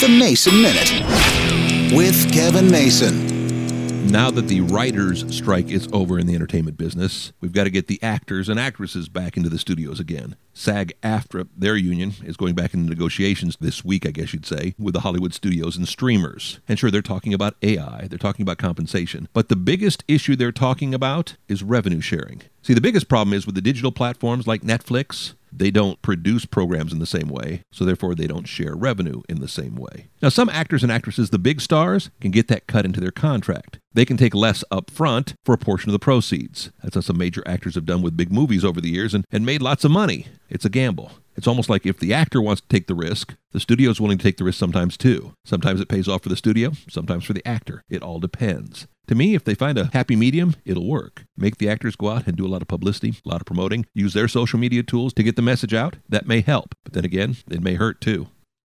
The Mason Minute with Kevin Mason. Now that the writers' strike is over in the entertainment business, we've got to get the actors and actresses back into the studios again. SAG AFTRA, their union, is going back into negotiations this week, I guess you'd say, with the Hollywood studios and streamers. And sure, they're talking about AI, they're talking about compensation. But the biggest issue they're talking about is revenue sharing. See, the biggest problem is with the digital platforms like Netflix, they don't produce programs in the same way, so therefore they don't share revenue in the same way. Now, some actors and actresses, the big stars, can get that cut into their contract. They can take less up front for a portion of the proceeds. That's how some major actors have done with big movies over the years and, and made lots of money. It's a gamble. It's almost like if the actor wants to take the risk, the studio is willing to take the risk sometimes too. Sometimes it pays off for the studio, sometimes for the actor. It all depends. To me, if they find a happy medium, it'll work. Make the actors go out and do a lot of publicity, a lot of promoting, use their social media tools to get the message out. That may help. But then again, it may hurt too.